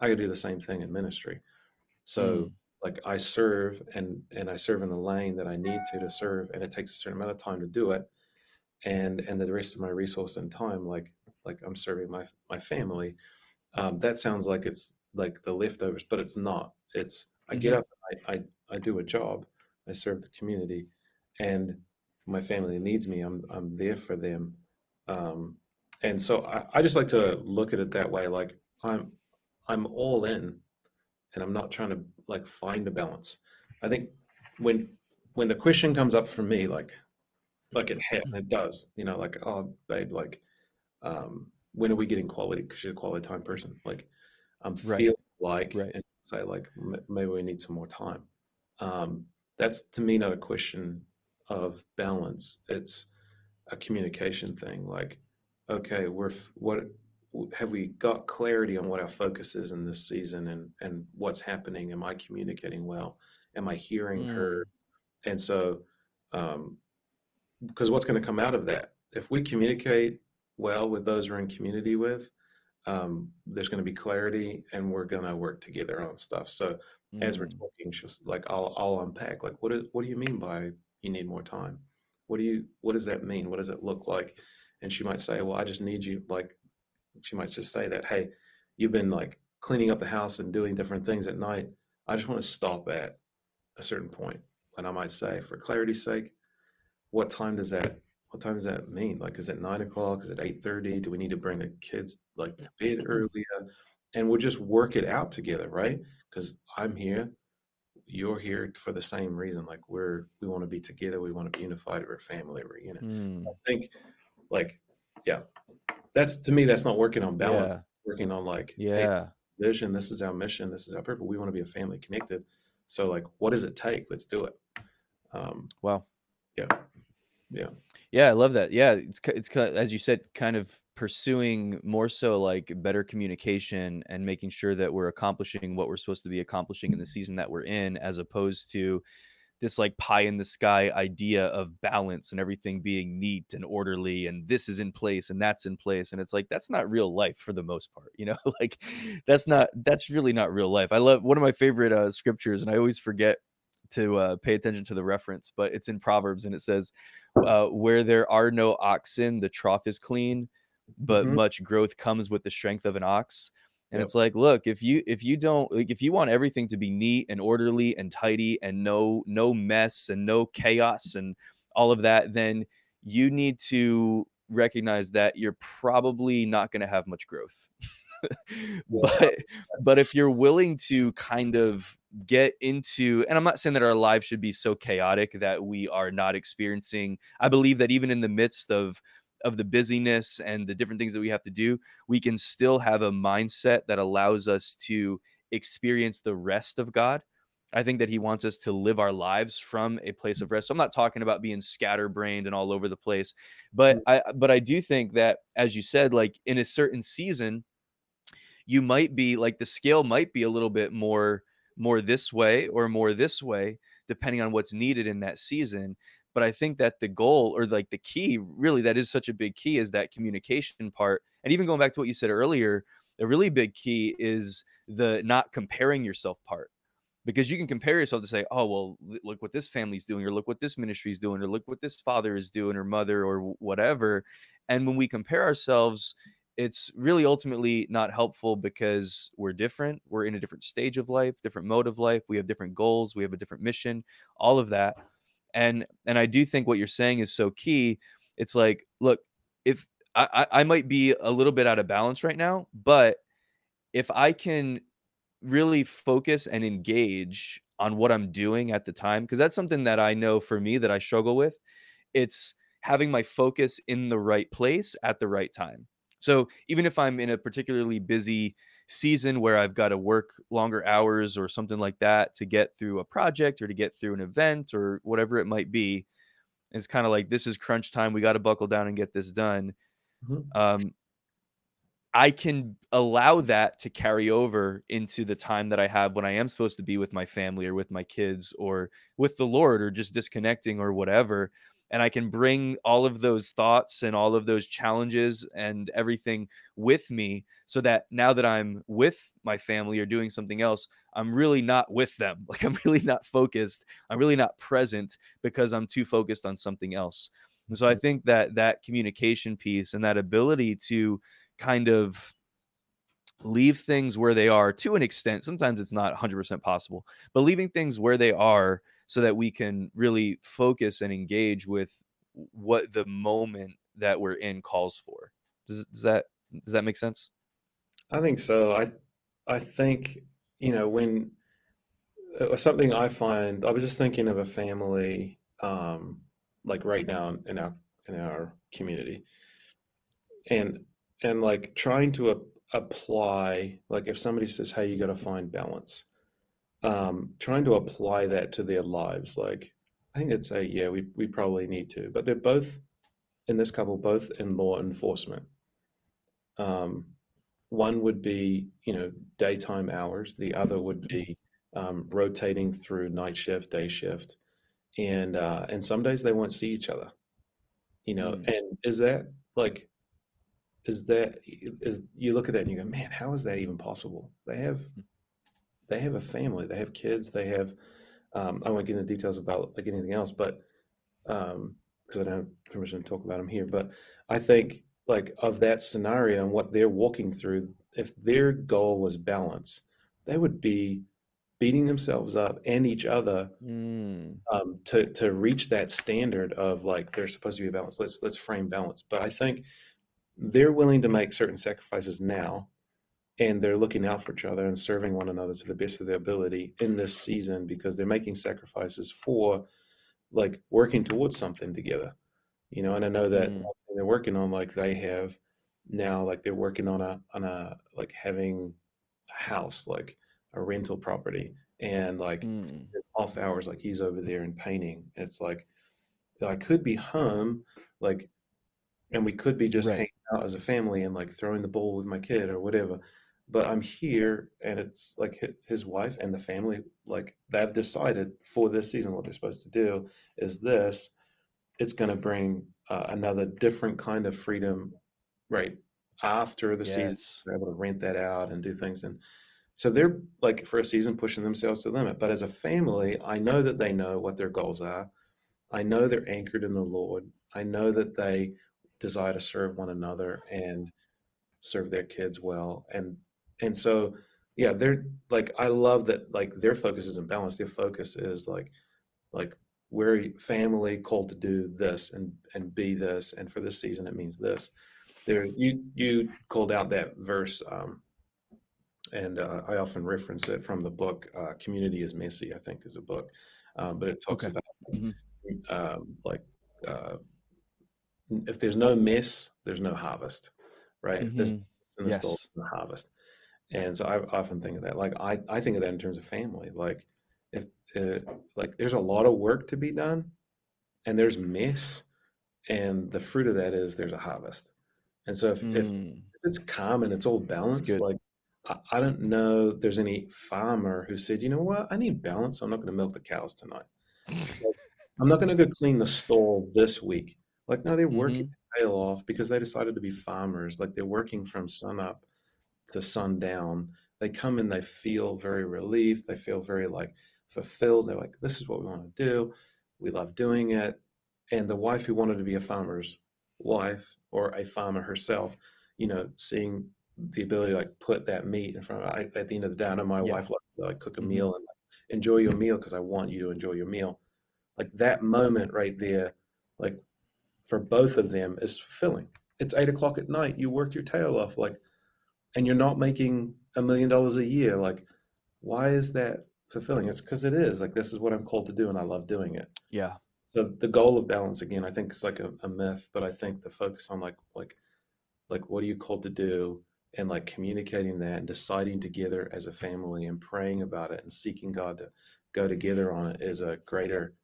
I could do the same thing in ministry. So mm. like I serve and and I serve in the lane that I need to to serve, and it takes a certain amount of time to do it and and the rest of my resource and time like like i'm serving my my family um, that sounds like it's like the leftovers but it's not it's i get mm-hmm. up I, I i do a job i serve the community and my family needs me i'm i'm there for them um and so I, I just like to look at it that way like i'm i'm all in and i'm not trying to like find a balance i think when when the question comes up for me like like it hit, it does. You know, like oh, babe, like um, when are we getting quality? Because she's a quality time person. Like I'm right. feeling like right. and say like maybe we need some more time. Um, that's to me not a question of balance. It's a communication thing. Like, okay, we're what have we got clarity on what our focus is in this season and and what's happening? Am I communicating well? Am I hearing mm. her? And so um, because what's going to come out of that if we communicate well with those we're in community with um, there's going to be clarity and we're going to work together on stuff. So mm. as we're mm. talking just like I'll, I'll unpack like what is what do you mean by you need more time? What do you what does that mean? What does it look like? And she might say well i just need you like she might just say that hey you've been like cleaning up the house and doing different things at night. I just want to stop at a certain point. And i might say for clarity's sake what time does that what time does that mean? Like, is it nine o'clock? Is it eight thirty? Do we need to bring the kids like to bed earlier? And we'll just work it out together, right? Because I'm here, you're here for the same reason. Like we're we want to be together. We want to be unified. We're a family. We're you know. Mm. I think, like, yeah, that's to me that's not working on balance. Yeah. Working on like, yeah, hey, vision. This is our mission. This is our purpose. We want to be a family connected. So like, what does it take? Let's do it. Um, wow. Yeah. Yeah. Yeah, I love that. Yeah, it's it's as you said, kind of pursuing more so like better communication and making sure that we're accomplishing what we're supposed to be accomplishing in the season that we're in, as opposed to this like pie in the sky idea of balance and everything being neat and orderly and this is in place and that's in place and it's like that's not real life for the most part you know [laughs] like that's not that's really not real life i love one of my favorite uh, scriptures and i always forget to uh, pay attention to the reference, but it's in Proverbs and it says, uh, "Where there are no oxen, the trough is clean, but mm-hmm. much growth comes with the strength of an ox." And yep. it's like, look, if you if you don't like if you want everything to be neat and orderly and tidy and no no mess and no chaos and all of that, then you need to recognize that you're probably not going to have much growth. [laughs] but but if you're willing to kind of get into and i'm not saying that our lives should be so chaotic that we are not experiencing i believe that even in the midst of of the busyness and the different things that we have to do we can still have a mindset that allows us to experience the rest of god i think that he wants us to live our lives from a place of rest so i'm not talking about being scatterbrained and all over the place but mm. i but i do think that as you said like in a certain season you might be like the scale might be a little bit more more this way or more this way depending on what's needed in that season but i think that the goal or like the key really that is such a big key is that communication part and even going back to what you said earlier a really big key is the not comparing yourself part because you can compare yourself to say oh well look what this family's doing or look what this ministry is doing or look what this father is doing or mother or whatever and when we compare ourselves it's really ultimately not helpful because we're different. We're in a different stage of life, different mode of life. We have different goals. We have a different mission. All of that, and and I do think what you're saying is so key. It's like, look, if I, I might be a little bit out of balance right now, but if I can really focus and engage on what I'm doing at the time, because that's something that I know for me that I struggle with. It's having my focus in the right place at the right time so even if I'm in a particularly busy season where I've got to work longer hours or something like that to get through a project or to get through an event or whatever it might be. It's kind of like this is crunch time. We got to buckle down and get this done. Mhm. Um, I can allow that to carry over into the time that I have when I am supposed to be with my family or with my kids or with the Lord or just disconnecting or whatever. And I can bring all of those thoughts and all of those challenges and everything with me so that now that I'm with my family or doing something else, I'm really not with them. [laughs] Like I'm really not focused. I'm really not present because I'm too focused on something else. And so I mm. think that that communication piece and that ability to kind of leave things where they are to an extent. Sometimes it's not 100% possible, but leaving things where they are so that we can really focus and engage with what the moment that we're in calls for. Does, does that does that make sense? I think so. I I think you know when uh, something I find. I was just thinking of a family, um, like right now in our in our community, and and like trying to a- apply. Like if somebody says, "Hey, you got to find balance," um, trying to apply that to their lives. Like I think it's a yeah, we we probably need to, but they're both in this couple both in law enforcement. Um, one would be, you know, daytime hours. The other would be um, rotating through night shift, day shift, and uh, and some days they won't see each other. You know, Mm, and is that like is that is you look at that and you go, man, how is that even possible? They have they have a family, they have kids, they have. Um, I won't get into details about like anything else, but um, because I don't have permission to talk about them here. But I think like of that scenario and what they're walking through, if their goal was balance, they would be beating themselves up and each other mm, um, to to reach that standard of like they're supposed to be balanced. Let's let's frame balance. But I think they're willing to make certain sacrifices now, and they're looking out for each other and serving one another to the best of their ability in this season because they're making sacrifices for like working towards something together you know and i know that mm, they're working on like they have now like they're working on a on a like having a house like a rental property and like mm. off hours like he's over there and painting and it's like i could be home like and we could be just Right. hanging out as a family and like throwing the ball with my kid or whatever but i'm here and it's like his wife and the family like they've decided for this season what they're supposed to do is this. It's going to bring uh, another different kind of freedom right after the season they're able to rent that out and do things and so they're like for a season pushing themselves to the limit but as a family i know that they know what their goals are. I know they're anchored in the lord. I know that they desire to serve one another and serve their kids well and and so yeah they're like i love that like their focus isn't balanced their focus is like like we're family called to do this and and be this and for this season it means this there you you called out that verse um and uh, i often reference it from the book uh, community is messy i think is a book um, but it talks Okay. about Mhm. um, like uh, if there's no mess there's no harvest right if there's in the store Yes. there's no harvest and so i often think of that like i i think of that in terms of family like if uh, like there's a lot of work to be done and there's mess and the fruit of that is there's a harvest. And so if, if Mm, it's calm and it's all balanced like I, I don't know there's any farmer who said you know what? I need balance. I'm not going to milk the cows tonight. Like, [laughs] i'm not going to go clean the stall this week. Like no they're working Mhm. their tail off because they decided to be farmers like they're working from sun up to sundown. They come and they feel very relieved. They feel very like fulfilled. They're like this is what we want to do. We love doing it. And the wife who wanted to be a farmer's wife or a farmer herself you know seeing the ability to like put that meat in front of I, at the end of the day i know my Yeah. wife likes to like cook a Mhm. meal and like, enjoy your meal because i want you to enjoy your meal. Like that moment right there like for both of them is fulfilling. It's eight o'clock at night. You worked your tail off like and you're not making a million dollars a year like why is that fulfilling it's because it is like this is what i'm called to do and i love doing it Yeah. so the goal of balance again i think is like a, a myth but i think the focus on like like like what are you called to do and like communicating that and deciding together as a family and praying about it and seeking God to go together on it is a greater,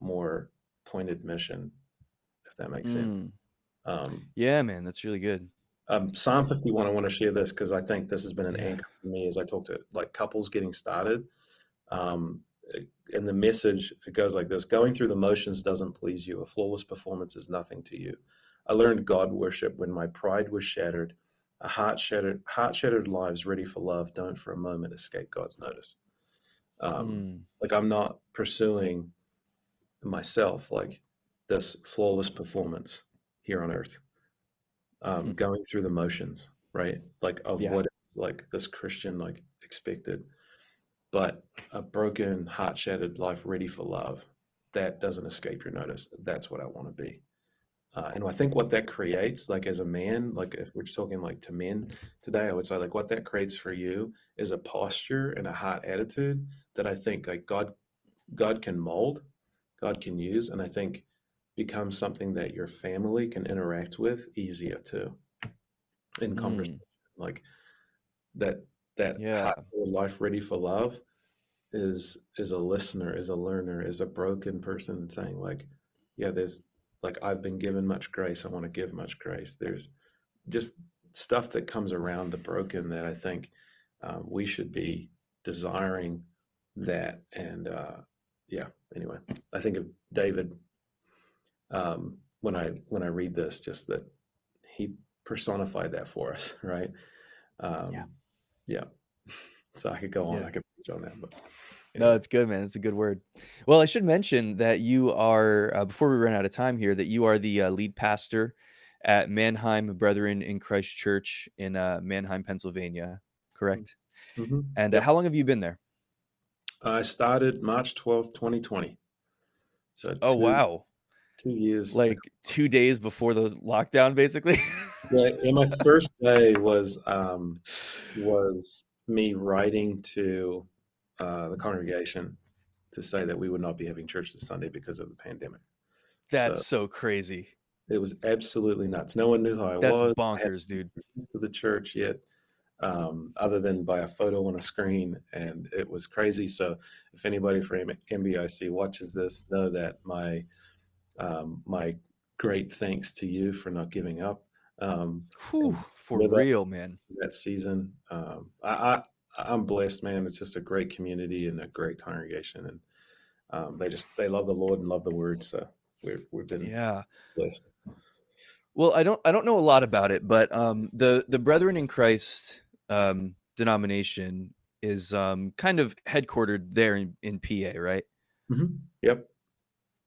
more pointed mission, if that makes sense. Mm. Um, Yeah, man, that's really good. Um, Psalm 51, I want to share this because I think this has been an Yeah. anchor for me as I talk to like couples getting started. Um, and the message it goes like this going through the motions doesn't please you a flawless performance is nothing to you i learned god worship when my pride was shattered a heart shattered heart shattered lives ready for love don't for a moment escape god's notice um, Mm. like i'm not pursuing myself like this flawless performance here on earth um, Hmm. going through the motions right like of Yeah. what like this christian like expected but a broken heart shattered life ready for love that doesn't escape your notice that's what i want to be uh, and i think what that creates like as a man like if we're talking like to men today i would say like what that creates for you is a posture and a heart attitude that i think like god god can mold god can use and i think becomes something that your family can interact with easier too in conversation Mm. like that that Yeah. heart full of life ready for love is is a listener is a learner is a broken person saying like yeah there's like i've been given much grace i want to give much grace there's just stuff that comes around the broken that i think um, we should be desiring that and uh yeah anyway i think of david um when i when i read this just that he personified that for us [laughs] right um Yeah. yeah [laughs] so i could go on Yeah. i could preach on that but No, it's good, man. It's a good word. Well, I should mention that you are, uh, before we run out of time here, that you are the uh, lead pastor at Manheim Brethren in Christ Church in uh, Manheim, Pennsylvania, correct? Mhm. And uh, how long have you been there? I started March 12th, 2020. So Oh, two, wow. Two years. Like two days before the lockdown, basically. Yeah, and my [laughs] first day was um, was me writing to uh, the congregation to say that we would not be having church this Sunday because of the pandemic. That's so crazy. It was absolutely nuts. No one knew who I That's was. I bonkers, dude. to the church yet, um, other than by a photo on a screen, and it was crazy. So, if anybody from MBIC watches this, know that my um, my great thanks to you for not giving up um, Whew, for that- real, man. that season. Um, I, I I'm blessed, man. It's just a great community and a great congregation, and um, they just they love the Lord and love the Word. So we're we've been Yeah. blessed. Well, I don't I don't know a lot about it, but um, the the Brethren in Christ um, denomination is um, kind of headquartered there in, in PA, right? Mhm. Yep.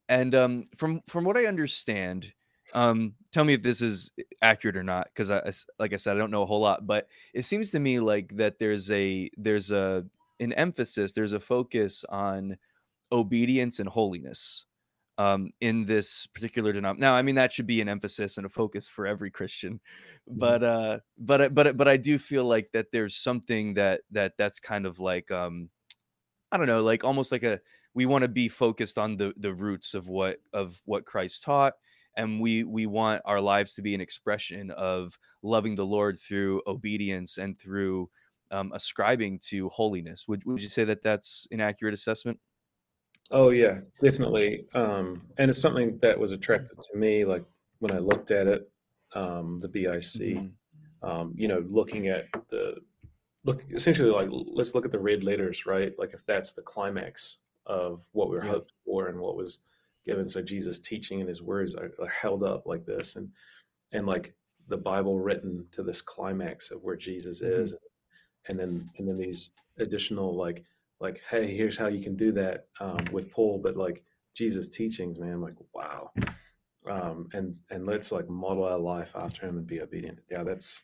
And um, from from what I understand, um, tell me if this is accurate or not, because I, like I said, I don't know a whole lot, but it seems to me like that there's a there's a an emphasis, there's a focus on obedience and holiness um, in this particular denomination. Now, I mean that should be an emphasis and a focus for every Christian, but uh, but I- but but I do feel like that there's something that that that's kind of like um, I don't know, like almost like a we want to be focused on the the roots of what of what Christ taught, and we we want our lives to be an expression of loving the Lord through obedience and through um, ascribing to holiness. Would would you say that that's an accurate assessment? Oh yeah, definitely. Um, and it's something that was attractive to me, like when I looked at it, um, the BIC. Mhm. Um, you know, looking at the look essentially like let's look at the red letters, right? Like if that's the climax of what we were Yeah. hoped for and what was given. So Jesus' teaching and his words are, are held up like this, and and like the Bible written to this climax of where Jesus Mhm. is, and then and then these additional like like hey here's how you can do that um, with Paul, but like Jesus' teachings, man, like wow, um, and and let's like model our life after him and be obedient. Yeah, that's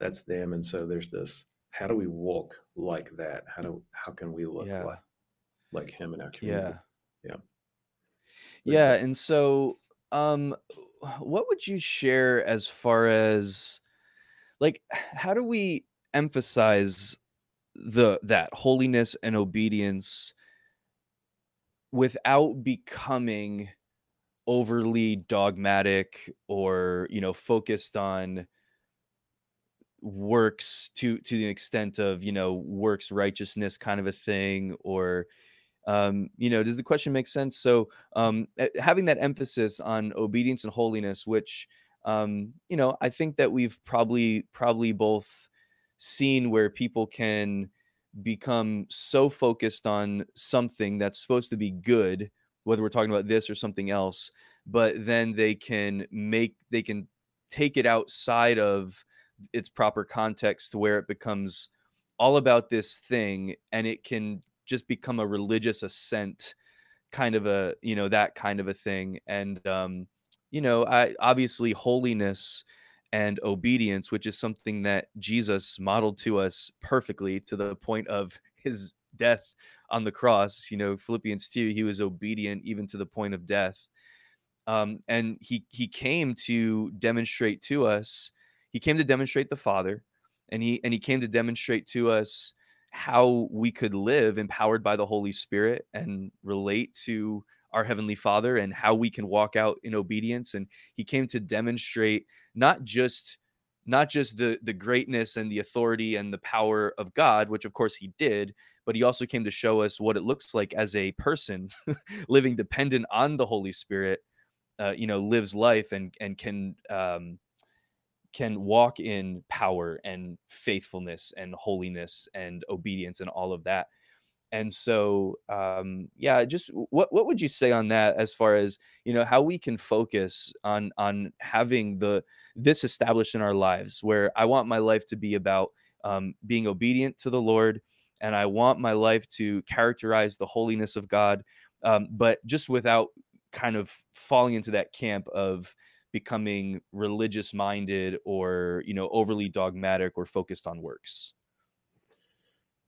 that's them, and so there's this. How do we walk like that? How do how can we look Yeah. like like him in our community? Yeah. Yeah. Yeah, and so um what would you share as far as like how do we emphasize the that holiness and obedience without becoming overly dogmatic or you know focused on works to to the extent of you know works righteousness kind of a thing or um you know does the question make sense? So um eh, having that emphasis on obedience and holiness which um you know i think that we've probably probably both seen where people can become so focused on something that's supposed to be good whether we're talking about this or something else but then they can make they can take it outside of its proper context to where it becomes all about this thing and it can just become a religious ascent kind of a you know that kind of a thing and um you know i obviously holiness and obedience which is something that jesus modeled to us perfectly to the point of [laughs] his death on the cross you know philippians 2 he was obedient even to the point of death um and he he came to demonstrate to us he came to demonstrate the father and he and he came to demonstrate to us how we could live empowered by the holy spirit and relate to our heavenly father and how we can walk out in obedience and he came to demonstrate not just not just the the greatness and the authority and the power of God which of course he did but he also came to show us what it looks like as a person [laughs] living dependent on the holy spirit uh, you know lives life and and can um can walk in power and faithfulness and holiness and obedience and all of that. And so, um, yeah, just what what would you say on that as far as you know how we can focus on on having the this established in our lives, where I want my life to be about um, being obedient to the Lord, and I want my life to characterize the holiness of God, um, but just without kind of falling into that camp of becoming religious minded or you know overly dogmatic or focused on works?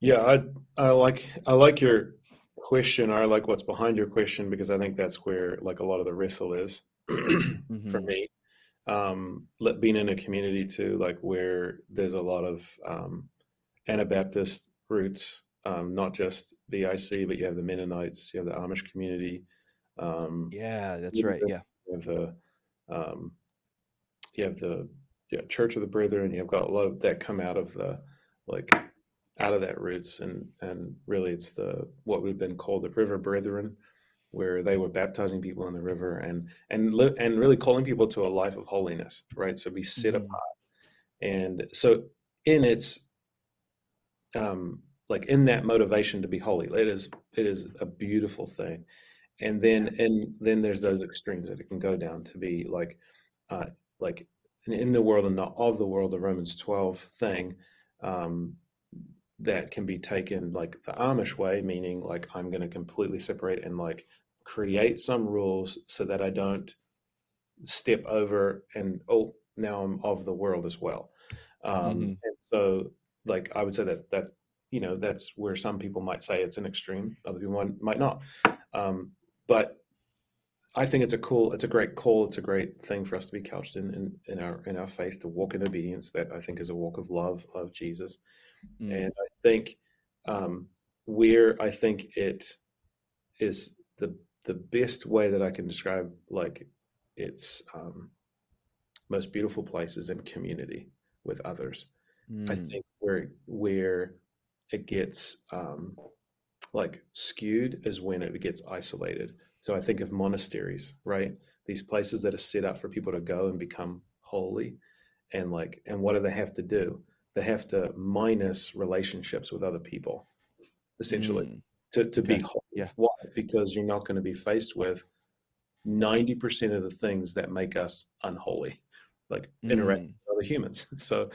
Yeah i i like i like your question or i like what's behind your question because i think that's where like a lot of the wrestle is [clears throat] mm-hmm. for me. Um being in a community too like where there's a lot of um anabaptist roots um not just the BIC but you have the mennonites you have the amish community um yeah that's right yeah. the um, you have the yeah, Church of the Brethren. You've got a lot of that come out of the like out of that roots, and and really it's the what we've been called the River Brethren, where they were baptizing people in the river and and li- and really calling people to a life of holiness, right? So we sit mm-hmm. apart, and so in its um like in that motivation to be holy it is it is a beautiful thing and then and then there's those extremes that it can go down to be like uh like in the world and not of the world the romans 12 thing um that can be taken like the amish way meaning like i'm going to completely separate and like create some rules so that i don't step over and oh now i'm of the world as well. Um mm-hmm. and so like i would say that that's you know that's where some people might say it's an extreme other people might not. Um but I think it's a cool, it's a great call. It's a great thing for us to be couched in, in, in our in our faith to walk in obedience. That I think is a walk of love of Jesus, mm. and I think um, where I think it is the the best way that I can describe like its um, most beautiful places in community with others. Mm. I think where where it gets um, like skewed is when it gets isolated. So I think of monasteries, right? These places that are set up for people to go and become holy. And like, and what do they have to do? They have to minus relationships with other people, essentially, mm. to, to okay. be holy. Yeah. Why? Because you're not going to be faced with 90% of the things that make us unholy, like mm. interacting with other humans. [laughs] So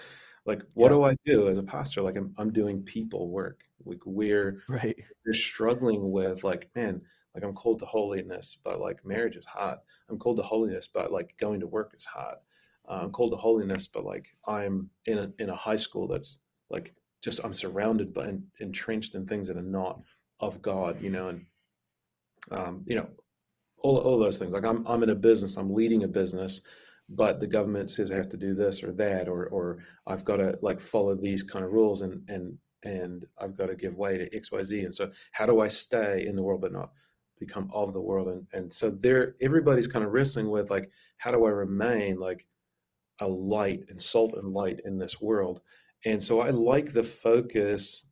like what yeah. do i do as a pastor like i'm, I'm doing people work like we're right. we're struggling with like man like i'm called to holiness but like marriage is hard i'm called to holiness but like going to work is hard uh, i'm called to holiness but like i'm in a, in a high school that's like just i'm surrounded but entrenched in things that are not of god you know and um, you know all, all those things. Like I'm, I'm in a business i'm leading a business but the government says I have to do this or that, or or I've got to like follow these kind of rules, and and and I've got to give way to X, Y, Z. And so, how do I stay in the world but not become of the world? And and so there, everybody's kind of wrestling with like, how do I remain like a light and salt and light in this world. And so I like the focus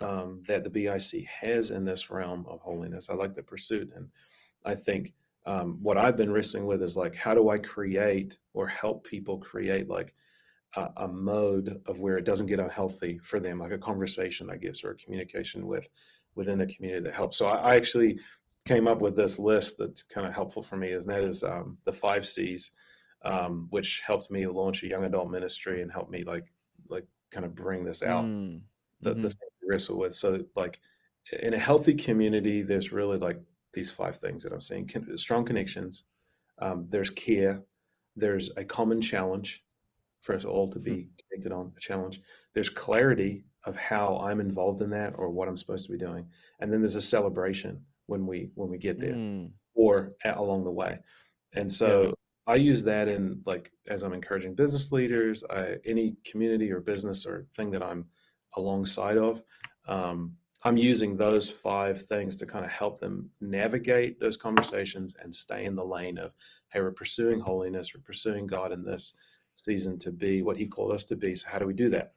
um, that the BIC has in this realm of holiness. I like the pursuit. And I think um, what I've been wrestling with is like, how do I create or help people create like a, a, mode of where it doesn't get unhealthy for them, like a conversation, I guess, or a communication with within the community that helps. So I, I actually came up with this list that's kind of helpful for me, and that is um, the five C's, um, which helped me launch a young adult ministry and helped me like like kind of bring this out. Mm. The, mm-hmm. the thing to wrestle with. So like in a healthy community, there's really like these five things that I'm saying: Con- strong connections. Um, there's care. There's a common challenge for us all to be mm-hmm. connected on a challenge. There's clarity of how I'm involved in that or what I'm supposed to be doing, and then there's a celebration when we when we get there mm. or at, along the way. And so yeah. I use that in like as I'm encouraging business leaders, I, any community or business or thing that I'm alongside of. Um, I'm using those five things to kind of help them navigate those conversations and stay in the lane of, hey, we're pursuing holiness, we're pursuing God in this season to be what He called us to be. So, how do we do that?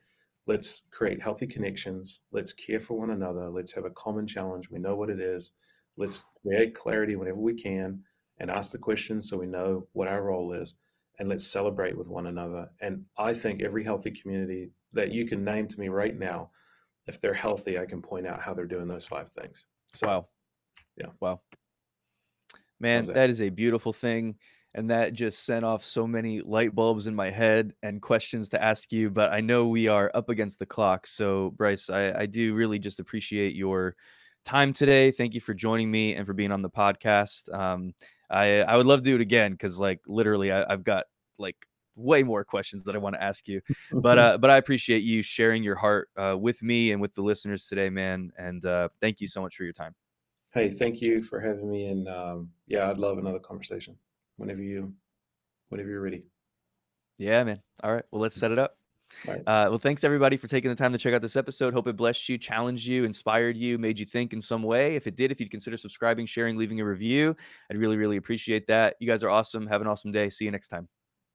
Let's create healthy connections. Let's care for one another. Let's have a common challenge. We know what it is. Let's create clarity whenever we can and ask the questions so we know what our role is. And let's celebrate with one another. And I think every healthy community that you can name to me right now, if they're healthy, I can point out how they're doing those five things. So, wow. Yeah. Wow. Man, that? that is a beautiful thing. And that just sent off so many light bulbs in my head and questions to ask you. But I know we are up against the clock. So, Bryce, I, I do really just appreciate your time today. Thank you for joining me and for being on the podcast. Um, I I would love to do it again because like literally I, I've got like way more questions that I want to ask you. But [laughs] uh, but I appreciate you sharing your heart uh, with me and with the listeners today, man. And uh, thank you so much for your time. Hey, thank you for having me. And um, yeah, I'd love another conversation whenever you whenever you're ready. Yeah, man. All right. Well, let's set it up. Right. Uh, well, thanks everybody for taking the time to check out this episode. Hope it blessed you, challenged you, inspired you, made you think in some way. If it did, if you'd consider subscribing, sharing, leaving a review, I'd really, really appreciate that. You guys are awesome. Have an awesome day. See you next time.